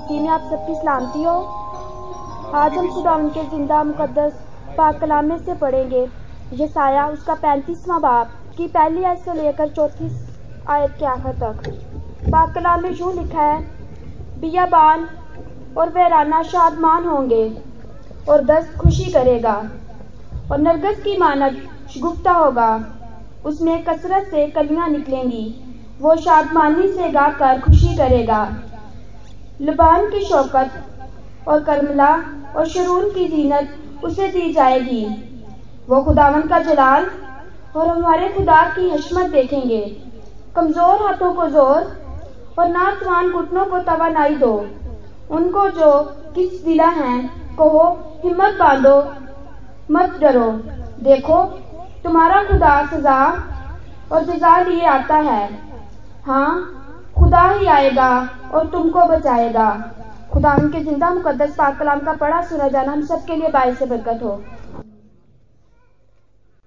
में आप सबकी सलामती हो। आज हम खुदा उनके ज़िंदा मुकदस पाक कलामे से पढ़ेंगे। ये साया उसका पैंतीसवां बाप की पहली आयत से लेकर चौथी आयत के आखिर तक। पाक कलाम में यूँ लिखा है, बियाबान और वैराना शादमान होंगे और दस्त खुशी करेगा और नरगस की मानद गुफ्ता होगा। उसमें कसरत से कलियाँ निकलेंगी, वो शादमानी से गाकर खुशी करेगा। लबान की शौकत और करमला और शरून की जीनत उसे दी जाएगी। वो खुदावन का जलाल और हमारे खुदा की हशमत देखेंगे। कमज़ोर हाथों को ज़ोर और नाचवान घुटनों को तवानाई दो। उनको जो किस दिला है, कहो, हिम्मत बांधो, मत डरो। देखो, तुम्हारा खुदा सजा और जजा लिए आता है। हाँ खुदा ही आएगा और तुमको बचाएगा। खुदा के ज़िंदा मुकदस पाक कलाम का पढ़ा सुना जाना हम सबके लिए बायस बरकत हो।